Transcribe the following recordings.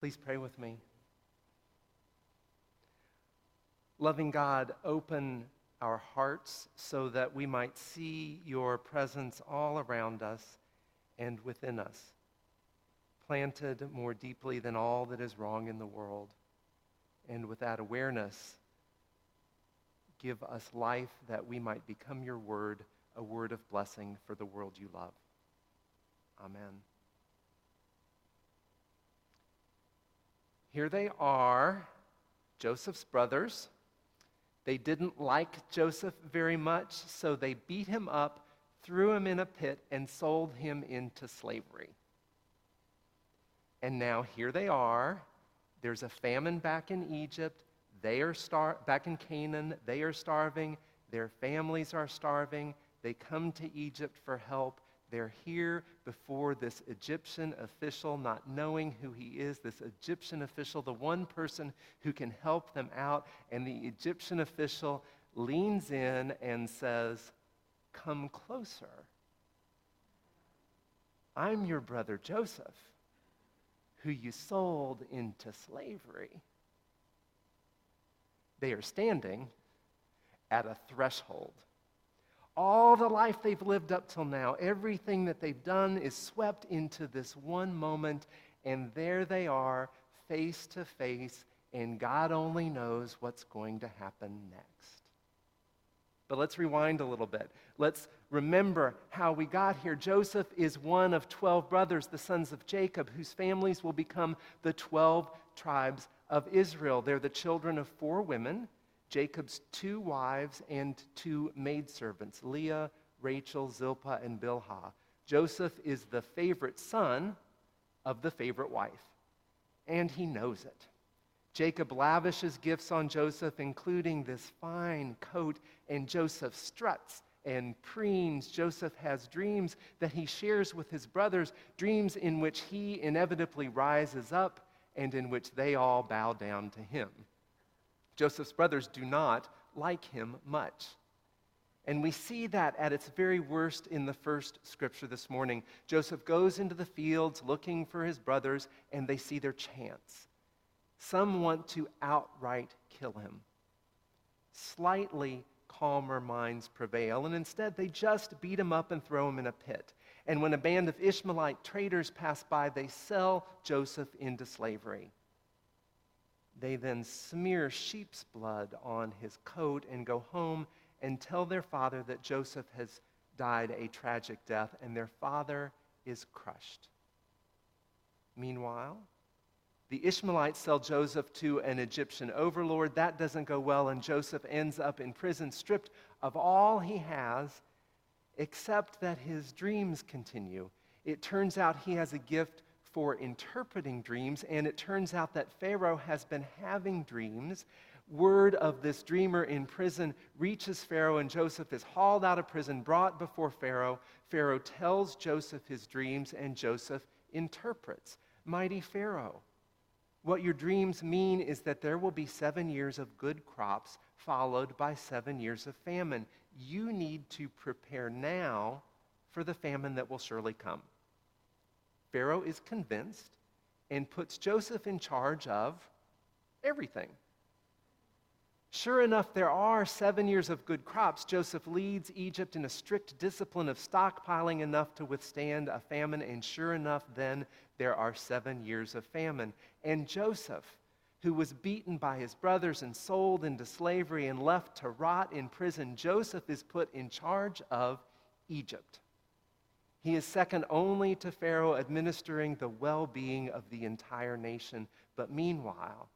Please pray with me. Loving God, open our hearts so that we might see your presence all around us and within us, planted more deeply than all that is wrong in the world. And with that awareness, give us life that we might become your word, a word of blessing for the world you love. Amen. Here they are, Joseph's brothers. They didn't like Joseph very much, so they beat him up, threw him in a pit, and sold him into slavery. And now here they are. There's a famine back in Egypt. They are star- back in Canaan. They are starving. Their families are starving. They come to Egypt for help. They're here before this Egyptian official, not knowing who he is, this Egyptian official, the one person who can help them out. And the Egyptian official leans in and says, Come closer. I'm your brother Joseph, who you sold into slavery. They are standing at a threshold all the life they've lived up till now, everything that they've done is swept into this one moment, and there they are, face to face, and God only knows what's going to happen next. But let's rewind a little bit. Let's remember how we got here. Joseph is one of 12 brothers, the sons of Jacob, whose families will become the 12 tribes of Israel. They're the children of four women Jacob's two wives and two maidservants, Leah, Rachel, Zilpah, and Bilhah. Joseph is the favorite son of the favorite wife, and he knows it. Jacob lavishes gifts on Joseph, including this fine coat, and Joseph struts and preens. Joseph has dreams that he shares with his brothers, dreams in which he inevitably rises up and in which they all bow down to him. Joseph's brothers do not like him much. And we see that at its very worst in the first scripture this morning. Joseph goes into the fields looking for his brothers, and they see their chance. Some want to outright kill him. Slightly calmer minds prevail, and instead they just beat him up and throw him in a pit. And when a band of Ishmaelite traders pass by, they sell Joseph into slavery. They then smear sheep's blood on his coat and go home and tell their father that Joseph has died a tragic death, and their father is crushed. Meanwhile, the Ishmaelites sell Joseph to an Egyptian overlord. That doesn't go well, and Joseph ends up in prison, stripped of all he has, except that his dreams continue. It turns out he has a gift for interpreting dreams, and it turns out that Pharaoh has been having dreams. Word of this dreamer in prison reaches Pharaoh, and Joseph is hauled out of prison, brought before Pharaoh. Pharaoh tells Joseph his dreams, and Joseph interprets. Mighty Pharaoh, what your dreams mean is that there will be seven years of good crops, followed by seven years of famine. You need to prepare now for the famine that will surely come. Pharaoh is convinced and puts Joseph in charge of everything. Sure enough, there are seven years of good crops. Joseph leads Egypt in a strict discipline of stockpiling enough to withstand a famine, and sure enough, then there are seven years of famine. And Joseph, who was beaten by his brothers and sold into slavery and left to rot in prison, Joseph is put in charge of Egypt. He is second only to Pharaoh, administering the well being of the entire nation. But meanwhile,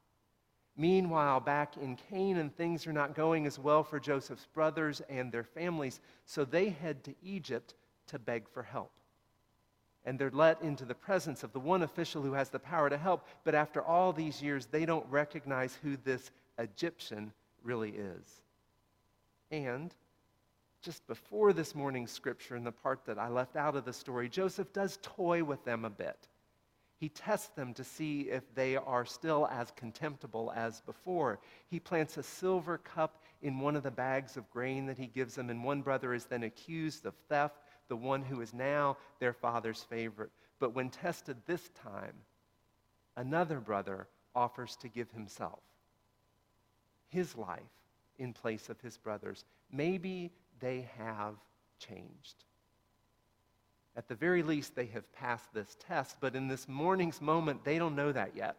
meanwhile, back in Canaan, things are not going as well for Joseph's brothers and their families, so they head to Egypt to beg for help. And they're let into the presence of the one official who has the power to help, but after all these years, they don't recognize who this Egyptian really is. And just before this morning's scripture, in the part that I left out of the story, Joseph does toy with them a bit. He tests them to see if they are still as contemptible as before. He plants a silver cup in one of the bags of grain that he gives them, and one brother is then accused of theft, the one who is now their father's favorite. But when tested this time, another brother offers to give himself, his life, in place of his brother's. Maybe they have changed. At the very least, they have passed this test, but in this morning's moment, they don't know that yet.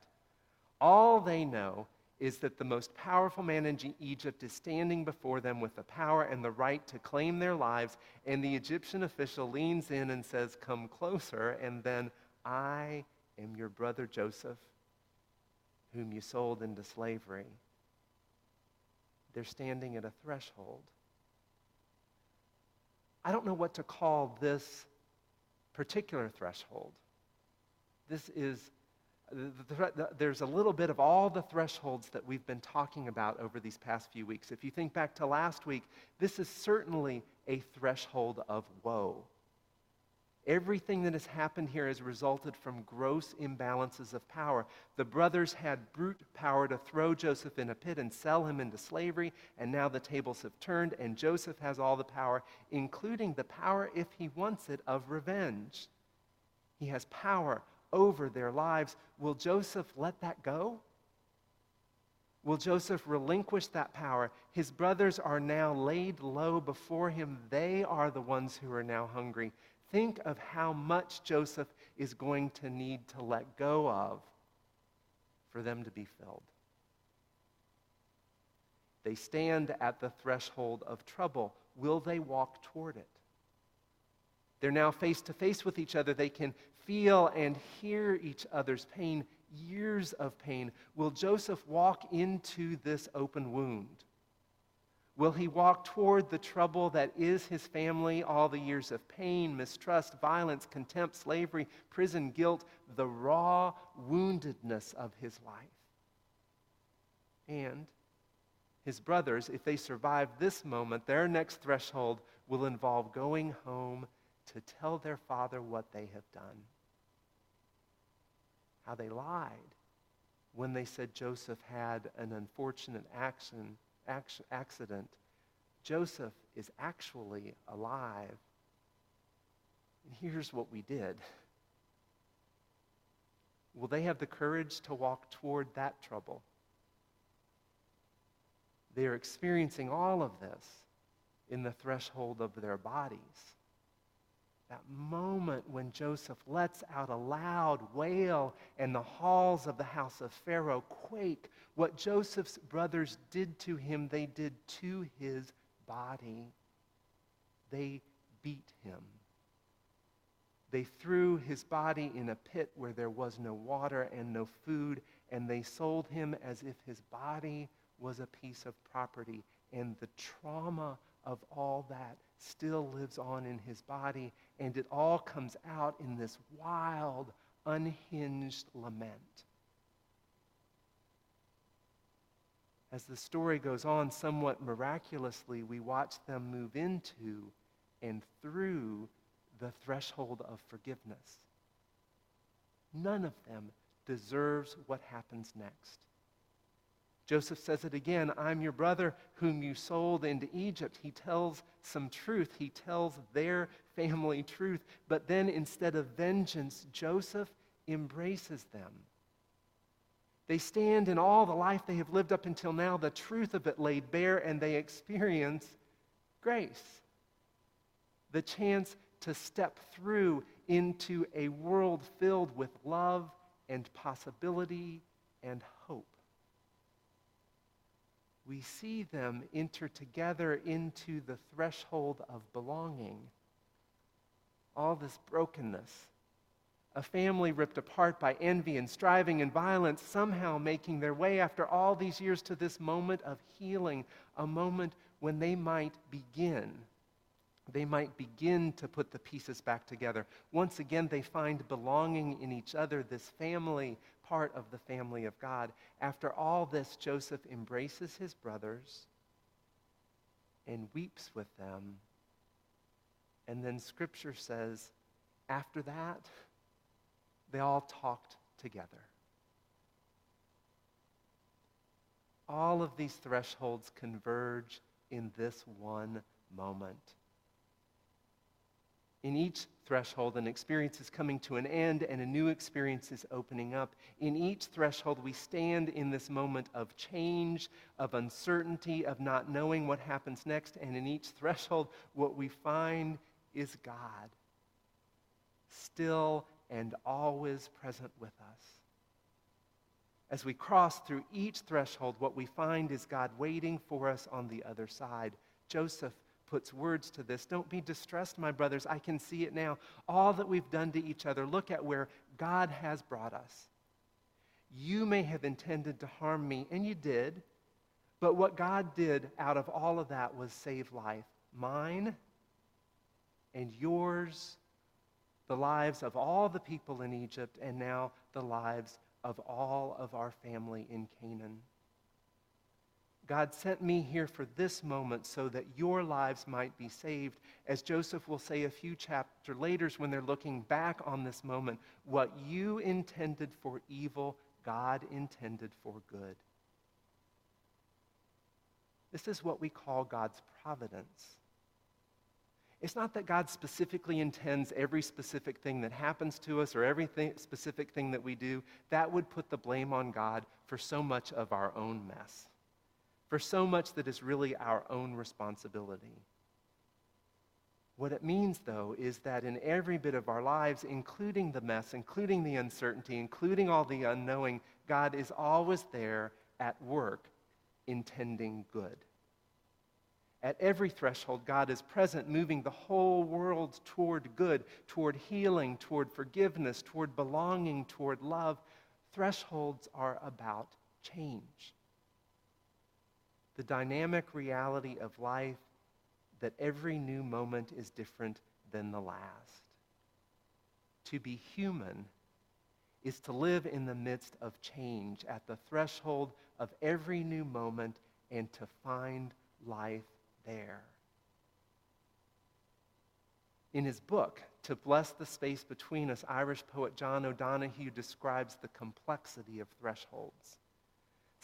All they know is that the most powerful man in Egypt is standing before them with the power and the right to claim their lives, and the Egyptian official leans in and says, Come closer, and then, I am your brother Joseph, whom you sold into slavery. They're standing at a threshold. I don't know what to call this particular threshold. This is, there's a little bit of all the thresholds that we've been talking about over these past few weeks. If you think back to last week, this is certainly a threshold of woe. Everything that has happened here has resulted from gross imbalances of power. The brothers had brute power to throw Joseph in a pit and sell him into slavery, and now the tables have turned, and Joseph has all the power, including the power, if he wants it, of revenge. He has power over their lives. Will Joseph let that go? Will Joseph relinquish that power? His brothers are now laid low before him. They are the ones who are now hungry. Think of how much Joseph is going to need to let go of for them to be filled. They stand at the threshold of trouble. Will they walk toward it? They're now face to face with each other. They can feel and hear each other's pain, years of pain. Will Joseph walk into this open wound? Will he walk toward the trouble that is his family, all the years of pain, mistrust, violence, contempt, slavery, prison, guilt, the raw woundedness of his life? And his brothers, if they survive this moment, their next threshold will involve going home to tell their father what they have done. How they lied when they said Joseph had an unfortunate action accident. Joseph is actually alive. And here's what we did. Will they have the courage to walk toward that trouble? They are experiencing all of this in the threshold of their bodies. That moment when Joseph lets out a loud wail and the halls of the house of Pharaoh quake. What Joseph's brothers did to him, they did to his body. They beat him. They threw his body in a pit where there was no water and no food, and they sold him as if his body was a piece of property. And the trauma of all that still lives on in his body, and it all comes out in this wild, unhinged lament. As the story goes on, somewhat miraculously, we watch them move into and through the threshold of forgiveness. None of them deserves what happens next. Joseph says it again I'm your brother whom you sold into Egypt. He tells some truth, he tells their family truth. But then instead of vengeance, Joseph embraces them. They stand in all the life they have lived up until now, the truth of it laid bare, and they experience grace. The chance to step through into a world filled with love and possibility and hope we see them enter together into the threshold of belonging. All this brokenness, a family ripped apart by envy and striving and violence, somehow making their way after all these years to this moment of healing, a moment when they might begin. They might begin to put the pieces back together. Once again, they find belonging in each other, this family part of the family of God. After all this, Joseph embraces his brothers and weeps with them. And then scripture says, after that, they all talked together. All of these thresholds converge in this one moment. In each threshold, an experience is coming to an end and a new experience is opening up. In each threshold, we stand in this moment of change, of uncertainty, of not knowing what happens next. And in each threshold, what we find is God, still and always present with us. As we cross through each threshold, what we find is God waiting for us on the other side. Joseph puts words to this. Don't be distressed, my brothers. I can see it now. All that we've done to each other, look at where God has brought us. You may have intended to harm me, and you did, but what God did out of all of that was save life mine and yours, the lives of all the people in Egypt, and now the lives of all of our family in Canaan. God sent me here for this moment so that your lives might be saved. As Joseph will say a few chapters later when they're looking back on this moment, what you intended for evil, God intended for good. This is what we call God's providence. It's not that God specifically intends every specific thing that happens to us or every specific thing that we do. That would put the blame on God for so much of our own mess for so much that is really our own responsibility. What it means, though, is that in every bit of our lives, including the mess, including the uncertainty, including all the unknowing, God is always there at work, intending good. At every threshold, God is present, moving the whole world toward good, toward healing, toward forgiveness, toward belonging, toward love. Thresholds are about change the dynamic reality of life that every new moment is different than the last. To be human is to live in the midst of change, at the threshold of every new moment, and to find life there. In his book, To Bless the Space Between Us, Irish poet John O'Donohue describes the complexity of thresholds.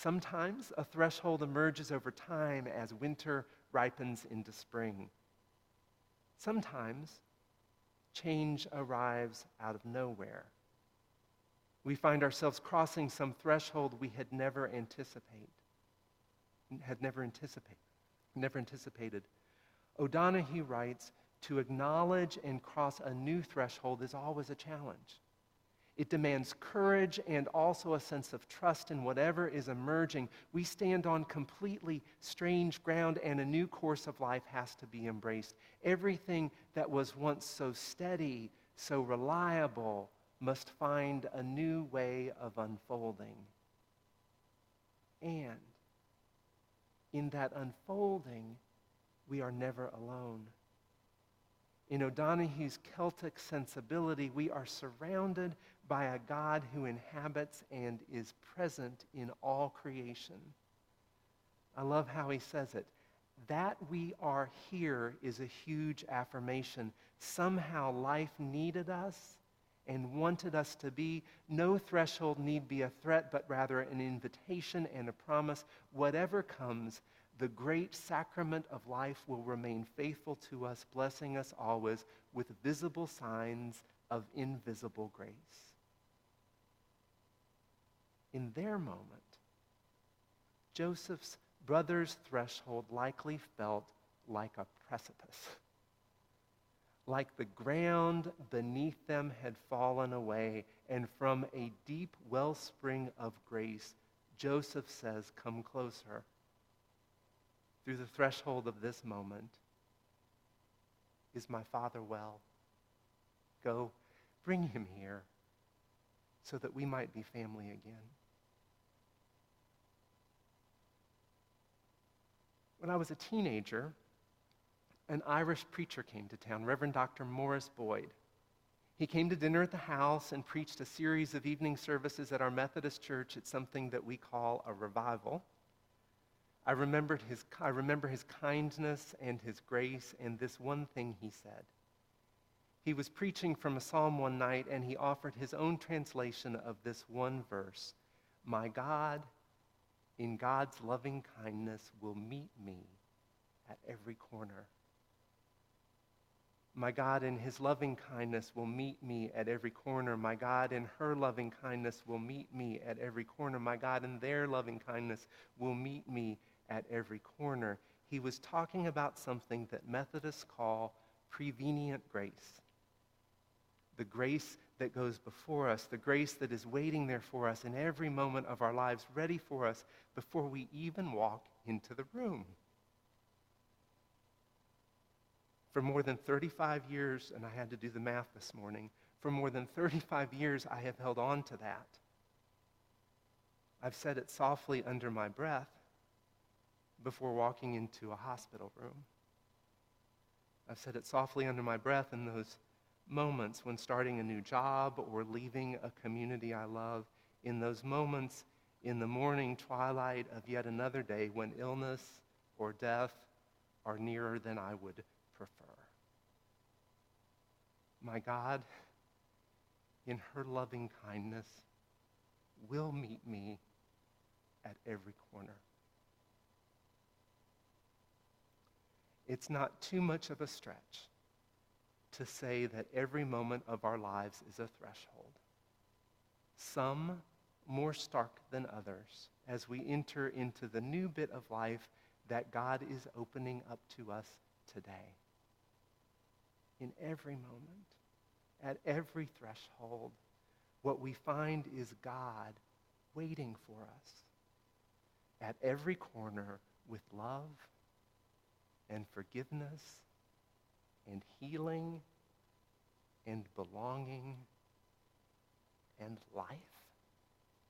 Sometimes a threshold emerges over time as winter ripens into spring. Sometimes change arrives out of nowhere. We find ourselves crossing some threshold we had never anticipated. Had never anticipated. Never anticipated. O'Donohue writes, to acknowledge and cross a new threshold is always a challenge. It demands courage and also a sense of trust in whatever is emerging. We stand on completely strange ground, and a new course of life has to be embraced. Everything that was once so steady, so reliable, must find a new way of unfolding. And in that unfolding, we are never alone. In O'Donohue's Celtic sensibility, we are surrounded by a God who inhabits and is present in all creation. I love how he says it. That we are here is a huge affirmation. Somehow life needed us and wanted us to be. No threshold need be a threat, but rather an invitation and a promise. Whatever comes, the great sacrament of life will remain faithful to us, blessing us always with visible signs of invisible grace in their moment, Joseph's brother's threshold likely felt like a precipice, like the ground beneath them had fallen away, and from a deep wellspring of grace, Joseph says, Come closer. Through the threshold of this moment, is my father well? Go, bring him here so that we might be family again. When I was a teenager, an Irish preacher came to town, Reverend Dr. Morris Boyd. He came to dinner at the house and preached a series of evening services at our Methodist church at something that we call a revival. I, remembered his, I remember his kindness and his grace and this one thing he said. He was preaching from a psalm one night and he offered his own translation of this one verse My God in God's loving kindness will meet me at every corner. My God, in his loving kindness, will meet me at every corner. My God, in her loving kindness, will meet me at every corner. My God, in their loving kindness, will meet me at every corner. He was talking about something that Methodists call prevenient grace. The grace that goes before us, the grace that is waiting there for us in every moment of our lives, ready for us before we even walk into the room. For more than 35 years, and I had to do the math this morning, for more than 35 years, I have held on to that. I've said it softly under my breath before walking into a hospital room. I've said it softly under my breath in those moments when starting a new job or leaving a community I love, in those moments in the morning twilight of yet another day when illness or death are nearer than I would prefer. My God, in her loving kindness, will meet me at every corner. It's not too much of a stretch to say that every moment of our lives is a threshold. Some more stark than others as we enter into the new bit of life that God is opening up to us today in every moment, at every threshold, what we find is God waiting for us at every corner with love and forgiveness and healing and belonging and life.